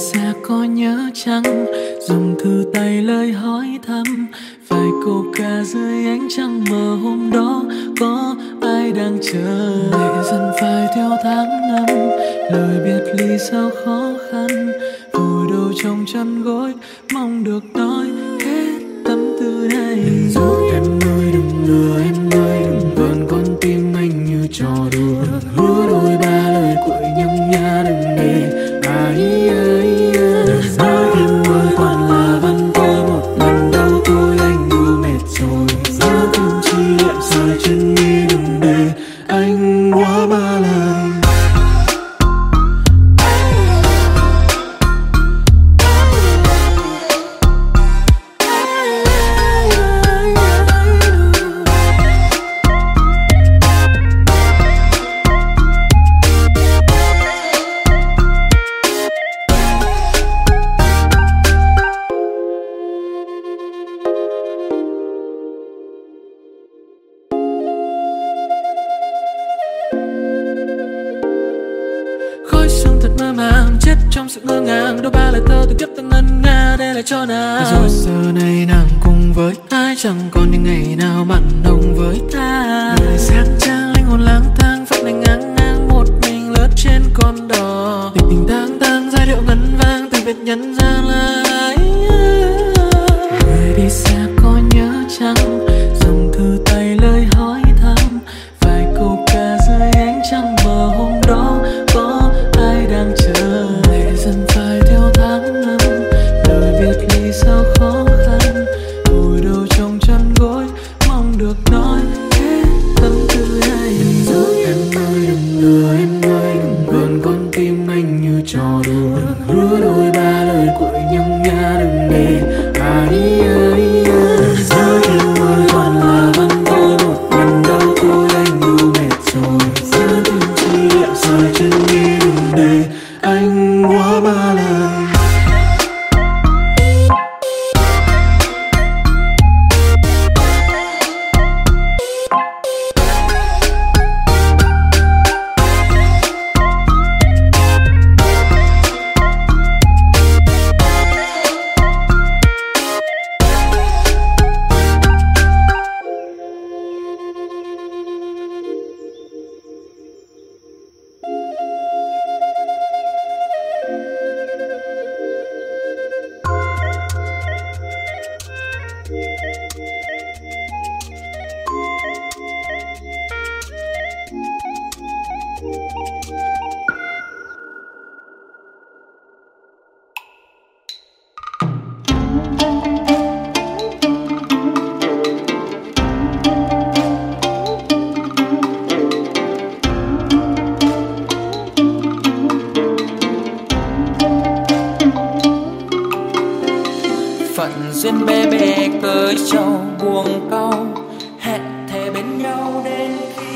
sẽ có nhớ chăng? Dùng thư tay lời hỏi thăm phải câu ca dưới ánh trăng mờ hôm đó. Có ai đang chờ? Lệ dần phải theo tháng năm, lời biệt ly sao khó khăn? Vùi đầu trong chăn gối, mong được nói hết tâm tư này. Ừ. thương chi chân rời mơ màng chết trong sự ngơ ngàng. Đôi ba lời thơ từng kiếp từng ngân nga để lại cho nàng. Rồi giờ này nàng cùng với ai chẳng còn những ngày nào mặn nồng với ta. Người sáng trang linh hồn lang thang phận anh ngang ngang một mình lướt trên con đò. Tình tình tang tang giai điệu ngân vang từ biệt nhân gian là người đi xa có nhớ chăng còn con tim anh như trò đùa. Hứa đôi ba lời quậy nhăm nha đừng để. Ai ơi rồi em ơi toàn là văn tôi một lần đau tôi anh đủ mệt rồi. Nhớ thương chi lại rời chân phận duyên bê bê cớ trâu buông câu hẹn thề bên nhau đến khi